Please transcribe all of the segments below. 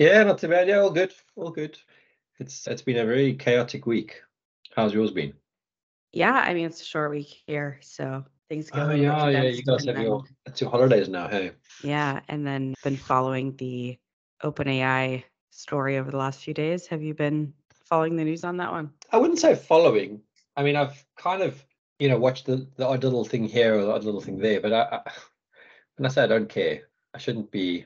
Yeah, not too bad. Yeah, all good. All good. It's it's been a very chaotic week. How's yours been? Yeah, I mean it's a short week here, so things go. Oh yeah, yeah. You guys have your then- your holidays now, hey? yeah, and then been following the OpenAI story over the last few days. Have you been following the news on that one? I wouldn't say following. I mean, I've kind of you know watched the the odd little thing here or the odd little thing there, but I, I when I say I don't care, I shouldn't be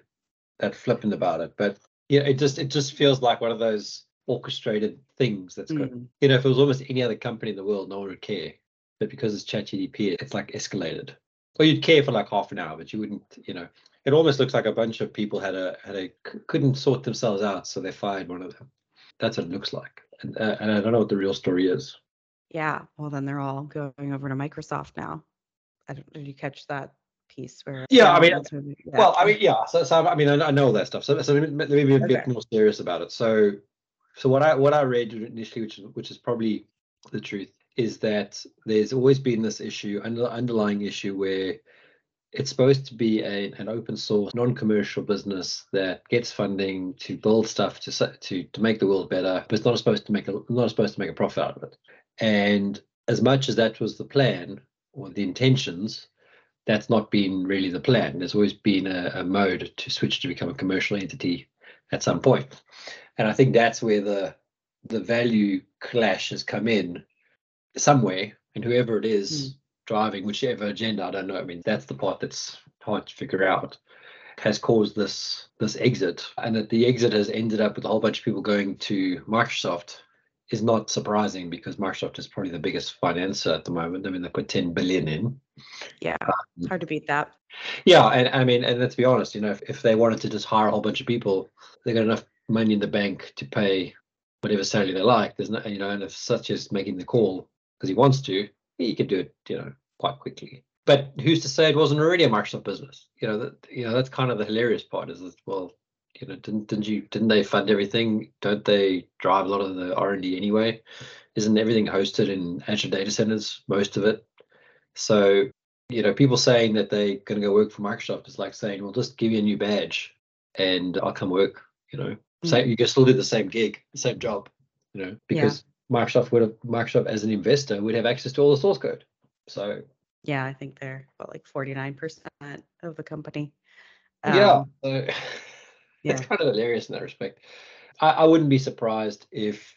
that flippant about it. But yeah, it just it just feels like one of those orchestrated things that's got Mm, you know, if it was almost any other company in the world, no one would care. But because it's ChatGPT, it's like escalated. Or you'd care for like half an hour, but you wouldn't, you know. It almost looks like a bunch of people had a had a couldn't sort themselves out, so they fired one of them. That's what it looks like, and, uh, and I don't know what the real story is. Yeah, well then they're all going over to Microsoft now. I don't, did you catch that piece where? Yeah, I mean, yeah. Well, I mean, yeah. So, so I mean, I, know all that stuff. So, so let me, be a bit more serious about it. So, so what I what I read initially, which is which is probably the truth, is that there's always been this issue, under, underlying issue, where it's supposed to be a, an open source, non-commercial business that gets funding to build stuff to to to make the world better, but it's not supposed to make a not supposed to make a profit out of it. And as much as that was the plan or the intentions, that's not been really the plan. There's always been a, a mode to switch to become a commercial entity at some point, and I think that's where the the value clash has come in somewhere. And whoever it is hmm. driving whichever agenda, I don't know. I mean, that's the part that's hard to figure out. Has caused this this exit, and that the exit has ended up with a whole bunch of people going to Microsoft is not surprising because Microsoft is probably the biggest financer at the moment. I mean, they put 10 billion in. yeah, it's hard to beat that. Yeah, and I mean, and let's be honest, you know, if, if they wanted to just hire a whole bunch of people, they got enough money in the bank to pay whatever salary they like. There's no, you know, and if Satya's making the call because he wants to, he could do it, you know, quite quickly. But who's to say it wasn't already a Microsoft business? You know, that you know that's kind of the hilarious part is that well, you know, didn't didn't you didn't they fund everything? Don't they drive a lot of the R and D anyway? Isn't everything hosted in Azure data centers? Most of it. So you know, people saying that they're going to go work for Microsoft is like saying, well, just give me a new badge and I'll come work, you know, say you can still do the same gig, same job, you know, because Microsoft would have, Microsoft as an investor would have access to all the source code. So, Yeah, I think they're about like forty nine percent of the company. yeah, Um, so yeah. it's kind of hilarious in that respect. I, I wouldn't be surprised if,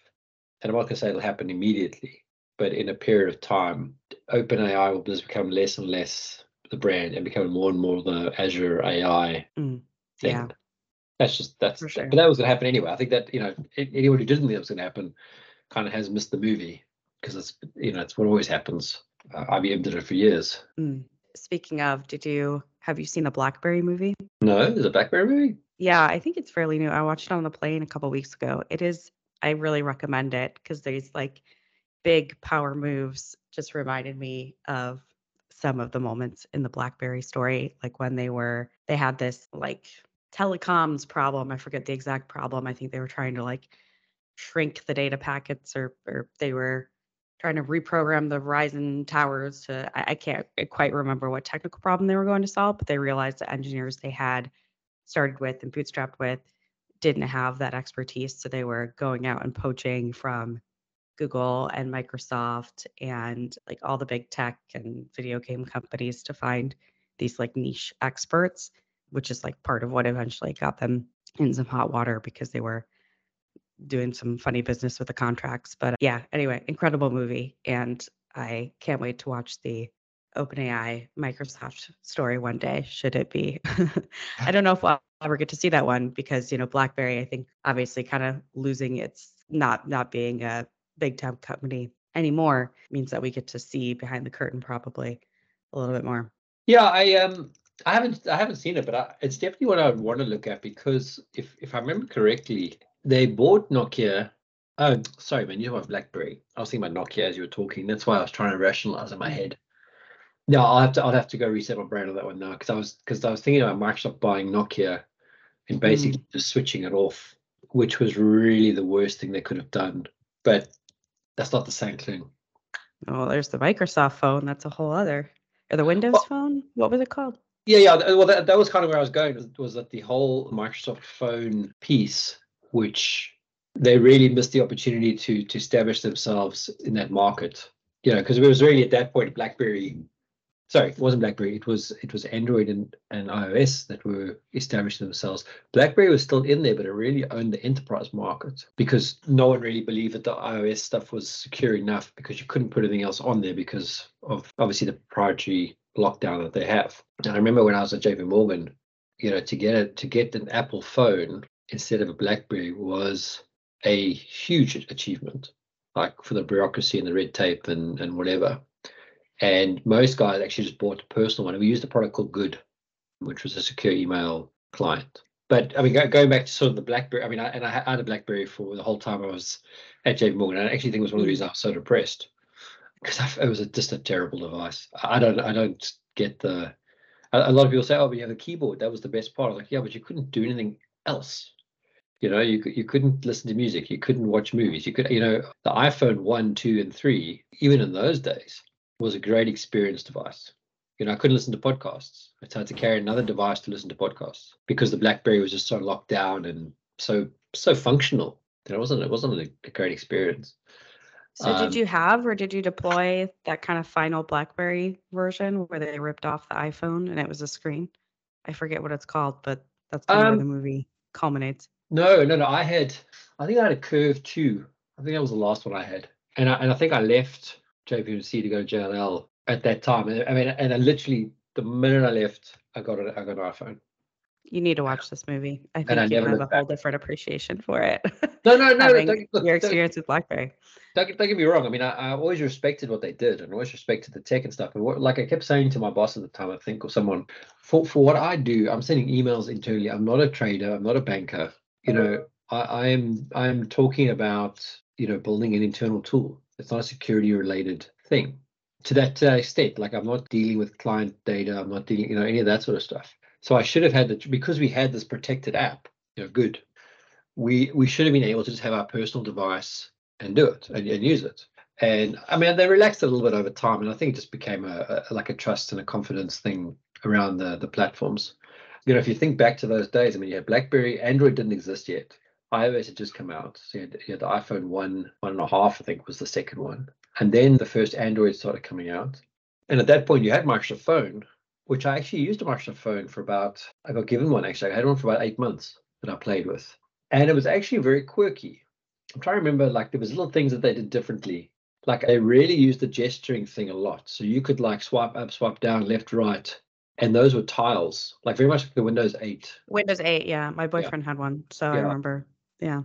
and I'm not going to say it'll happen immediately, but in a period of time, OpenAI will just become less and less the brand and become more and more the Azure AI Mm, thing. yeah. That's just that's sure. but that was going to happen anyway. I think that you know anyone who didn't think that was going to happen kind of has missed the movie because it's you know it's what always happens. Uh, IBM did it for years. Mm. Speaking of, did you have you seen the Blackberry movie? No, there's a BlackBerry movie. Yeah, I think it's fairly new. I watched it on the plane a couple weeks ago. It is, I really recommend it because there's like big power moves. Just reminded me of some of the moments in the BlackBerry story, like when they were, they had this like telecoms problem. I forget the exact problem. I think they were trying to like shrink the data packets or, or they were trying to reprogram the Verizon towers to, I, I can't quite remember what technical problem they were going to solve, but they realized the engineers they had started with and bootstrapped with didn't have that expertise. So they were going out and poaching from Google and Microsoft and like all the big tech and video game companies to find these like niche experts, which is like part of what eventually got them in some hot water because they were doing some funny business with the contracts. But yeah, anyway, incredible movie. And I can't wait to watch the OpenAI Microsoft story one day, should it be. I don't know if we'll ever get to see that one because, you know, BlackBerry, I think obviously kind of losing its not not being a big tech company anymore means that we get to see behind the curtain probably a little bit more. Yeah, I um I haven't I haven't seen it, but I, it's definitely what I would want to look at because if if I remember correctly, they bought Nokia. Oh, sorry, man, you have BlackBerry. I was thinking about Nokia as you were talking. That's why I was trying to rationalize in my head. No, I'll have to I'll have to go reset my brain on that one now because I was because I was thinking about Microsoft buying Nokia and basically mm. just switching it off, which was really the worst thing they could have done. But that's not the same thing. Oh, there's the Microsoft phone. That's a whole other. Or the Windows well, phone? What was it called? Yeah, yeah. Well, that, that was kind of where I was going. Was that the whole Microsoft phone piece, which they really missed the opportunity to to establish themselves in that market. You know, because it was really at that point BlackBerry sorry, it wasn't BlackBerry. It was it was Android and, and iOS that were establishing themselves. BlackBerry was still in there, but it really owned the enterprise market because no one really believed that the iOS stuff was secure enough because you couldn't put anything else on there because of obviously the proprietary lockdown that they have. And I remember when I was at JP Morgan, you know, to get a, to get an Apple phone instead of a BlackBerry was a huge achievement, like for the bureaucracy and the red tape and and whatever. And most guys actually just bought a personal one. We used a product called Good, which was a secure email client. But I mean, going back to sort of the BlackBerry, I mean, I, and I had a BlackBerry for the whole time I was at JP Morgan. And I actually think it was one of the mm. reasons I was so depressed because it was a, just a terrible device. I don't, I don't get the. A, a lot of people say, "Oh, but you have a keyboard. That was the best part." I'm like, yeah, but you couldn't do anything else. You know, you you couldn't listen to music, you couldn't watch movies, you could, you know, the iPhone one, two, and three. Even in those days, was a great experience device. You know, I couldn't listen to podcasts. I had to carry another device to listen to podcasts because the BlackBerry was just so locked down and so so functional. That it wasn't it wasn't a, great experience. So um, did you have or did you deploy that kind of final BlackBerry version where they ripped off the iPhone and it was a screen? I forget what it's called, but that's kind um, of where the movie culminates. No, no, no. I had I think I had a Curve 2. I think that was the last one I had. And I and I think I left JPMC to go to JLL at that time. I mean, and I literally the minute I left, I got it. I got an iPhone. You need to watch this movie. I think I you have a back. whole different appreciation for it. No, no, no. don't, look, your experience with BlackBerry. Don't, don't, get me wrong. I mean, I, I, always respected what they did and always respected the tech and stuff. And what, like I kept saying to my boss at the time, I think, or someone, for, for what I do, I'm sending emails internally. I'm not a trader. I'm not a banker. You mm-hmm. know, I, I am I'm talking about you know building an internal tool it's not a security related thing to that uh, extent. Like I'm not dealing with client data. I'm not dealing, you know, any of that sort of stuff. So I should have had the because we had this protected app. You know, good. We we should have been able to just have our personal device and do it and, and use it. And I mean, they relaxed a little bit over time, and I think it just became a, a like a trust and a confidence thing around the the platforms. You know, if you think back to those days, I mean, you had BlackBerry, Android didn't exist yet iOS had just come out. So you had, you had, the iPhone one, one and a half, I think was the second one. And then the first Android started coming out. And at that point, you had Microsoft Phone, which I actually used a Microsoft Phone for about, I got given one actually. I had one for about eight months that I played with. And it was actually very quirky. I'm trying to remember, like, there was little things that they did differently. Like, they really used the gesturing thing a lot. So you could, like, swipe up, swipe down, left, right, and those were tiles, like very much like the Windows 8. Windows 8, yeah. My boyfriend yeah. had one, so yeah. I remember yeah.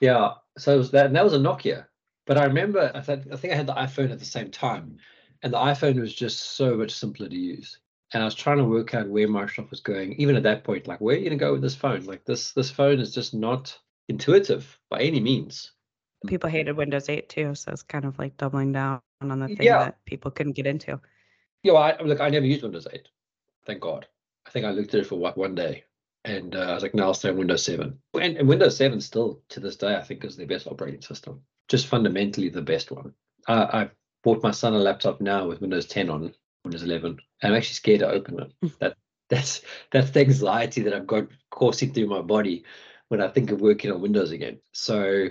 Yeah. So it was that, and that was a Nokia. But I remember, I, th- I think I had the iPhone at the same time, and the iPhone was just so much simpler to use. And I was trying to work out where Microsoft was going, even at that point. Like, where are you going to go with this phone? Like, this this phone is just not intuitive by any means. People hated Windows 8 too, so it's kind of like doubling down on the thing yeah. that people couldn't get into. Yeah, well, I, look, I never used Windows 8. Thank God. I think I looked at it for what one day and uh, I was like, no, I'll stay on Windows 7. And, and, Windows 7 still, to this day, I think is the best operating system. Just fundamentally the best one. Uh, I bought my son a laptop now with Windows 10 on Windows 11. and I'm actually scared to open it. Hmm. that that's that's the anxiety that I've got coursing through my body when I think of working on Windows again. So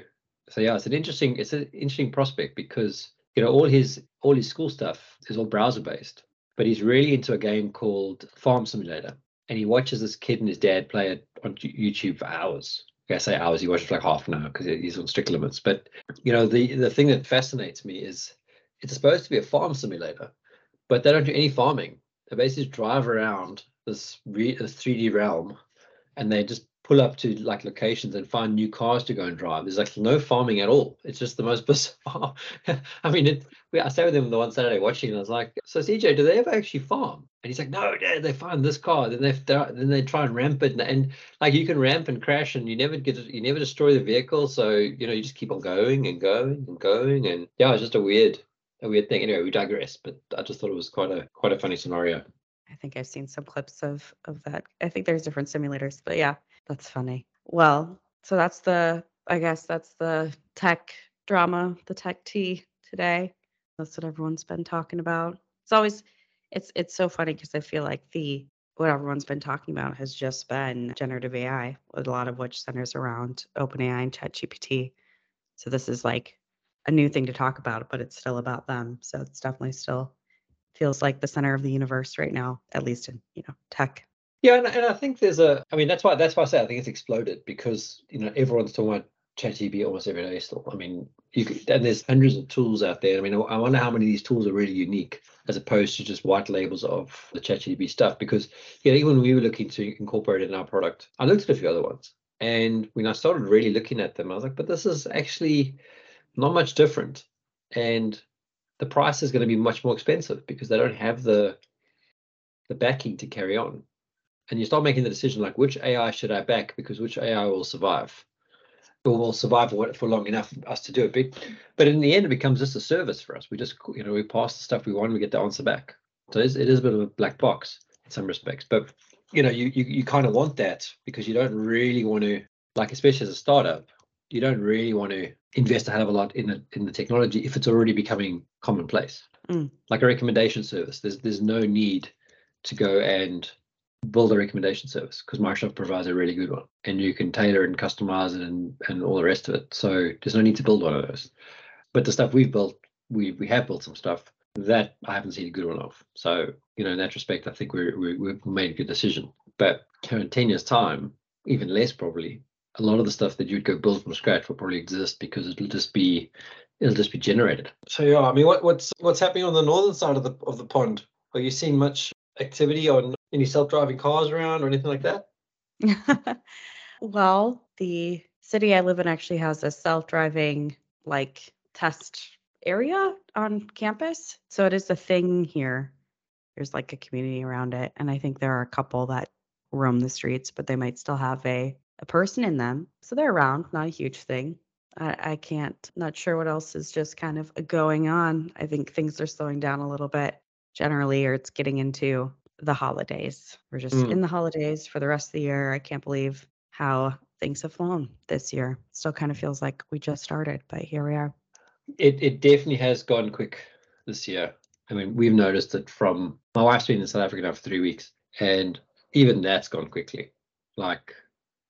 so yeah, it's an interesting it's an interesting prospect because you know all his all his school stuff is all browser based, but he's really into a game called Farm Simulator and he watches this kid and his dad play it on YouTube for hours. I say hours, he watches for like half an hour because he's on strict limits. But you know, the the thing that fascinates me is it's supposed to be a farm simulator, but they don't do any farming. They basically drive around this re, this 3D realm, and they just pull up to like locations and find new cars to go and drive. There's like no farming at all. It's just the most bizarre. I mean, it, I sat with him the one Saturday watching, and I was like, "So CJ, do they ever actually farm?" And he's like, "No, Dad, they find this car, then they then they try and ramp it, and, and like you can ramp and crash, and you never get you never destroy the vehicle, so you know you just keep on going and going and going, and yeah, it's just a weird a weird thing. Anyway, we digress, but I just thought it was quite a quite a funny scenario. I think I've seen some clips of of that. I think there's different simulators, but yeah, that's funny. Well, so that's the I guess that's the tech drama, the tech tea today. That's what everyone's been talking about. It's always it's it's so funny because I feel like the what everyone's been talking about has just been generative AI, a lot of which centers around OpenAI and ChatGPT. So this is like a new thing to talk about, but it's still about them. So it's definitely still feels like the center of the universe right now, at least in you know tech. Yeah, and, and I think there's a. I mean, that's why that's why I say I think it's exploded because you know everyone's talking about ChatGPT almost every day still. I mean, you could, and there's hundreds of tools out there. I mean, I wonder how many of these tools are really unique as opposed to just white labels of the ChatGPT stuff. Because you know, even when we were looking to incorporate it in our product, I looked at a few other ones, and when I started really looking at them, I was like, but this is actually not much different, and the price is going to be much more expensive because they don't have the the backing to carry on. And you start making the decision like which AI should I back because which AI will survive will survive for, long enough for us to do it. But, but in the end, it becomes just a service for us. We just, you know, we pass the stuff we want, we get the answer back. So it is, it is a bit of a black box in some respects. But, you know, you, you, you kind of want that because you don't really want to, like, especially as a startup, you don't really want to invest a hell of a lot in the in the technology if it's already becoming commonplace. Mm. Like a recommendation service, there's there's no need to go and build a recommendation service because Microsoft provides a really good one, and you can tailor and customize it and and all the rest of it. So there's no need to build one of those. But the stuff we've built, we we have built some stuff that I haven't seen a good one of. So you know, in that respect, I think we're, we we've made a good decision. But in ten years' time, even less probably, a lot of the stuff that you'd go build from scratch will probably exist because it'll just be it'll just be generated. So yeah, I mean, what, what's what's happening on the northern side of the of the pond? Are you seeing much activity on any self-driving cars around or anything like that? well, the city I live in actually has a self-driving like test area on campus. So it is a thing here. There's like a community around it. And I think there are a couple that roam the streets, but they might still have a a person in them. So they're around, not a huge thing. I, I can't, not sure what else is just kind of going on. I think things are slowing down a little bit generally, or it's getting into the holidays. We're just mm. in the holidays for the rest of the year. I can't believe how things have flown this year. Still kind of feels like we just started, but here we are. It it definitely has gone quick this year. I mean, we've noticed it from my wife's been in South Africa now for three weeks, and even that's gone quickly. Like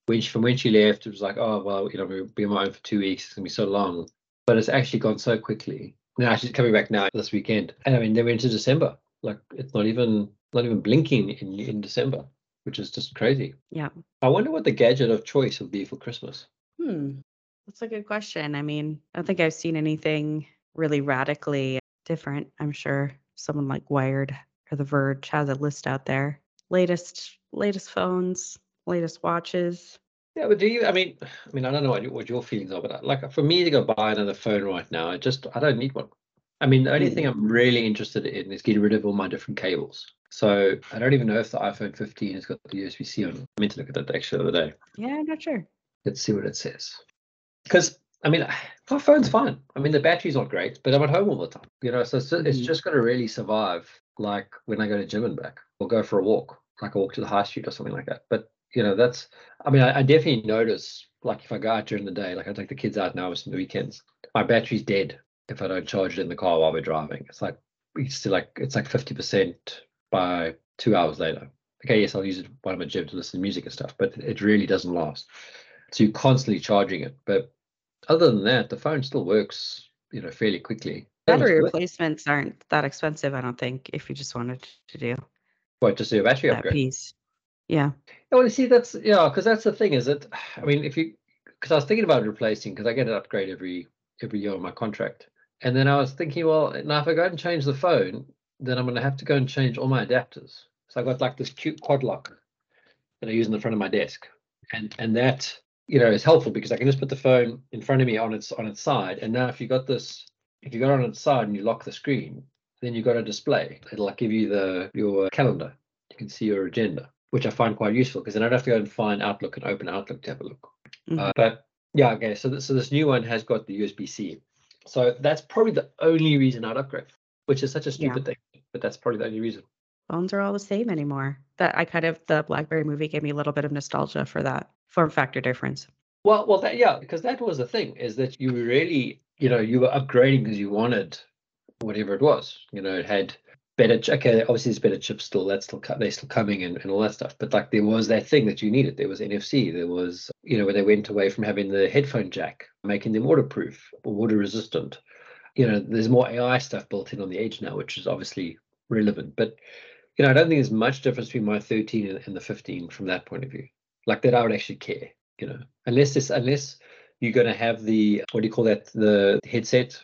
when she, from when she left, it was like, oh well, you know, we'll be on my own for two weeks. It's gonna be so long, but it's actually gone so quickly. Now she's coming back now this weekend, and I mean, they went into December. Like it's not even not even blinking in in December, which is just crazy. Yeah. I wonder what the gadget of choice would be for Christmas. Hmm, that's a good question. I mean, I don't think I've seen anything really radically different. I'm sure someone like Wired or The Verge has a list out there. Latest latest phones, latest watches. Yeah, but do you? I mean, I mean, I don't know what, what your feelings are, but like for me to go buy another phone right now, I just I don't need one. I mean, the only thing I'm really interested in is getting rid of all my different cables. So I don't even know if the iPhone 15 has got the USB C on. I meant to look at that actually the other day. Yeah, I'm not sure. Let's see what it says. Because I mean, my phone's fine. I mean, the battery's not great, but I'm at home all the time. You know, so it's, mm-hmm. it's just going to really survive, like when I go to gym and back, or go for a walk, like a walk to the high street or something like that. But you know, that's, I mean, I, I, definitely notice, like if I go out during the day, like I take the kids out now on the weekends, my battery's dead if I don't charge it in the car while we're driving. It's like, it's still like, it's like 50% by two hours later. Okay, yes, I'll use it while I'm at gym to listen to music and stuff, but it really doesn't last. So you're constantly charging it. But other than that, the phone still works, you know, fairly quickly. Battery replacements aren't that expensive, I don't think, if you just wanted to do. What, just do a battery that upgrade? Piece. Yeah. I want to see that's yeah, because that's the thing is that I mean if you because I was thinking about replacing because I get an upgrade every every year on my contract, and then I was thinking, well, now if I go and change the phone, then I'm going to have to go and change all my adapters. So I've got like this cute quad lock that I use in the front of my desk, and and that you know is helpful because I can just put the phone in front of me on its on its side, and now if you got this, if you got it on its side and you lock the screen, then you've got a display. It'll like give you the your calendar. You can see your agenda, which I find quite useful because then I don't have to go and find Outlook and open Outlook to have a look. Mhm. Uh, but yeah, okay. So this, so this new one has got the USB C. So that's probably the only reason I'd upgrade, which is such a Yeah. stupid thing, but that's probably the only reason. Phones are all the same anymore. That I kind of the BlackBerry movie gave me a little bit of nostalgia for that form factor difference. Well, well, that yeah, because that was the thing is that you really, you know, you were upgrading because you wanted whatever it was. You know, it had better. Okay, obviously there's better chips still. That's still they're still coming and, and all that stuff. But like there was that thing that you needed. There was NFC. There was you know where they went away from having the headphone jack, making them waterproof or water resistant. You know, there's more AI stuff built in on the edge now, which is obviously relevant. But you know, I don't think there's much difference between my 13 and, and the 15 from that point of view. Like that, I would actually care. You know, unless this, unless you're going to have the what do you call that? The headset.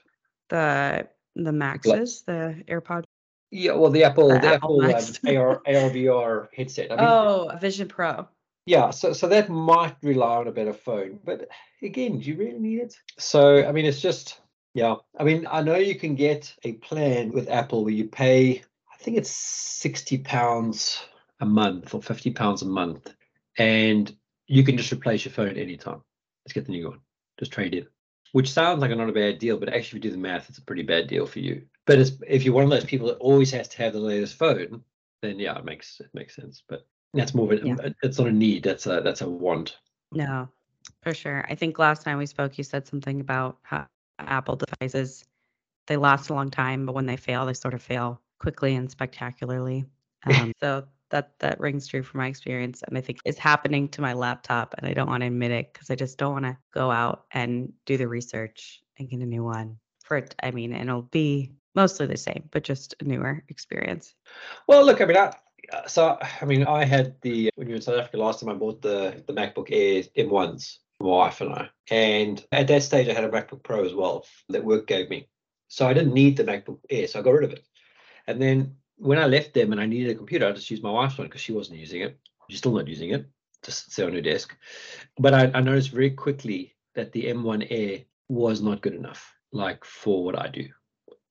The the Maxes, the AirPod. Yeah, well, the Apple, The the, Apple Apple, um. AR, ARVR headset. I mean, oh, Vision Pro. yeah, so so that might rely on a better phone, but again, do you really need it? So I mean, it's just yeah. I mean, I know you can get a plan with Apple where you pay, I think it's sixty pounds a month or fifty pounds a month, and you can just replace your phone anytime. Let's get the new one. Just trade it. Which sounds like a not a bad deal, but actually, if you do the math, it's a pretty bad deal for you. But it's, if you're one of those people that always has to have the latest phone, then yeah, it makes it makes sense. But that's more of a, Yeah. it's not a need. That's a that's a want. No, for sure. I think last time we spoke, you said something about how Apple devices they last a long time, but when they fail, they sort of fail quickly and spectacularly. Um, so that that rings true from my experience, and I think it's happening to my laptop, and I don't want to admit it because I just don't want to go out and do the research and get a new one. For it, I mean, and it'll be mostly the same, but just a newer experience. Well, look, I mean, I, uh, so I mean, I had the when you were in South Africa last time. I bought the the MacBook Air M1s, my wife and I, and at that stage, I had a MacBook Pro as well that work gave me. So I didn't need the MacBook Air, so I got rid of it. And then when I left them and I needed a computer, I just used my wife's one because she wasn't using it. She's still not using it, just sit on her desk. But I, I noticed very quickly that the M1 Air was not good enough, like for what I do.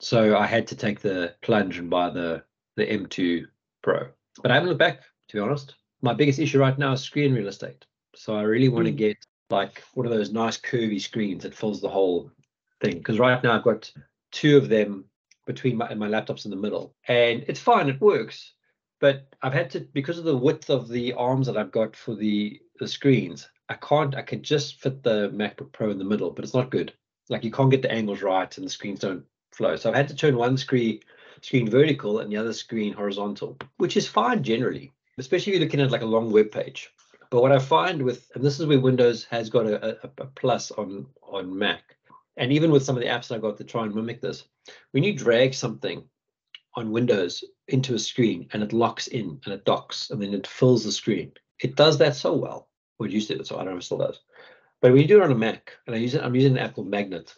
So I had to take the plunge and buy the the M2 Pro. But I haven't looked back, to be honest. My biggest issue right now is screen real estate. So I really want to Mm. get like one of those nice curvy screens that fills the whole thing. Because right now I've got two of them between my, my laptops in the middle, and it's fine, it works. But I've had to because of the width of the arms that I've got for the the screens. I can't. I can just fit the MacBook Pro in the middle, but it's not good. Like you can't get the angles right, and the screens don't flow. So I've had to turn one screen screen vertical and the other screen horizontal, which is fine generally, especially if you're looking at like a long web page. But what I find with, and this is where Windows has got a, a, a plus on on Mac, and even with some of the apps I've got to try and mimic this, when you drag something on Windows into a screen and it locks in and it docks and then it fills the screen, it does that so well. Or it used to, it, so I don't know if it still does. But when you do it on a Mac, and I use it, I'm using an app called Magnet,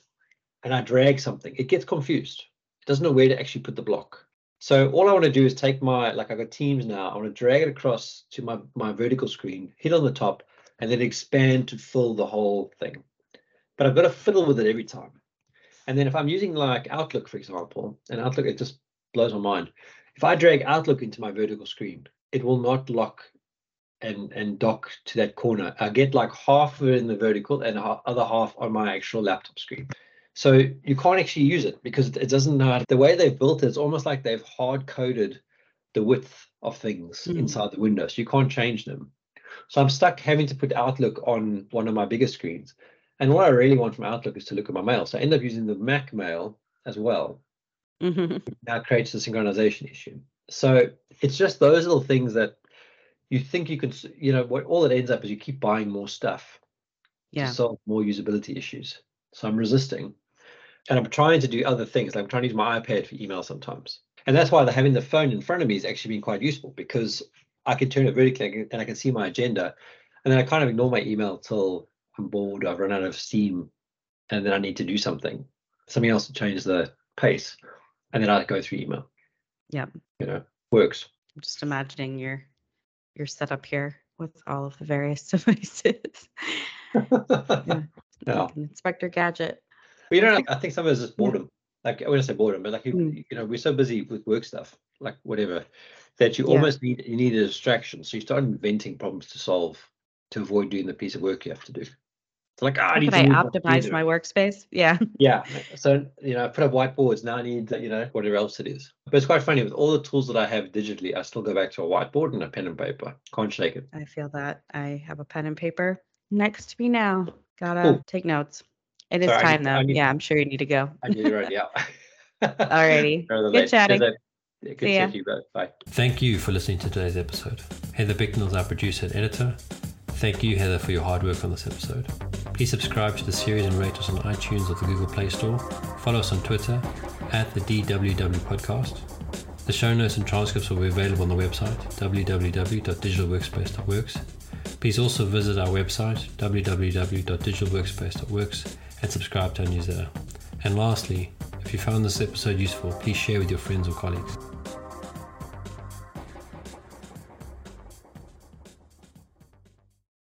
and I drag something, it gets confused. It doesn't know where to actually put the block. So all I want to do is take my, like I've got Teams now, I want to drag it across to my, my vertical screen, hit on the top, and then expand to fill the whole thing. But I've got to fiddle with it every time. And then if I'm using like Outlook, for example, and Outlook, it just blows my mind. If I drag Outlook into my vertical screen, it will not lock and and dock to that corner. I get like half of it in the vertical and the other half on my actual laptop screen. So you can't actually use it because it doesn't know how, the way they've built it. It's almost like they've hard coded the width of things Hmm. inside the window, so you can't change them. So I'm stuck having to put Outlook on one of my bigger screens. And what I really want from Outlook is to look at my mail. So I end up using the Mac mail as well Mhm. now creates a synchronization issue. So it's just those little things that you think you can, you know, what all it ends up is you keep buying more stuff Yeah. to solve more usability issues. So I'm resisting, and I'm trying to do other things. Like I'm trying to use my iPad for email sometimes, and that's why the, having the phone in front of me has actually been quite useful because I can turn it vertically and I can see my agenda, and then I kind of ignore my email till I'm bored, I've run out of steam, and then I need to do something, something else to change the pace, and then I go through email. Yep. You know, works. I'm just imagining your your setup here. with all of the various devices. yeah. Yeah. Like Inspector Gadget. But you know, I think some of it's just boredom. Like I wouldn't say boredom, but like you, Mm. you know, we're so busy with work stuff, like whatever, that you Yeah. almost need you need a distraction. So you start inventing problems to solve to avoid doing the piece of work you have to do. It's like ah, I need I optimize my workspace? Yeah. Yeah. So you know, I put up whiteboards. Now I need you know whatever else it is. But it's quite funny with all the tools that I have digitally. I still go back to a whiteboard and a pen and paper. Can't shake it. I feel that. I have a pen and paper next to me now. Gotta Cool. take notes. It is Sorry, time I though. need- Yeah, I'm sure you need to go. I knew you're right. Yeah. Alrighty. Rather Good late. chatting. Cheers? Yeah, Good See ya. to you both. Bye. Thank you for listening to today's episode. Heather Bicknell is our producer and editor. Thank you, Heather, for your hard work on this episode. Please subscribe to the series and rate us on iTunes or the Google Play Store. Follow us on Twitter at the DWW Podcast. The show notes and transcripts will be available on the website www.digitalworkspace.works. Please also visit our website www.digitalworkspace.works and subscribe to our newsletter. And lastly, if you found this episode useful, please share with your friends or colleagues.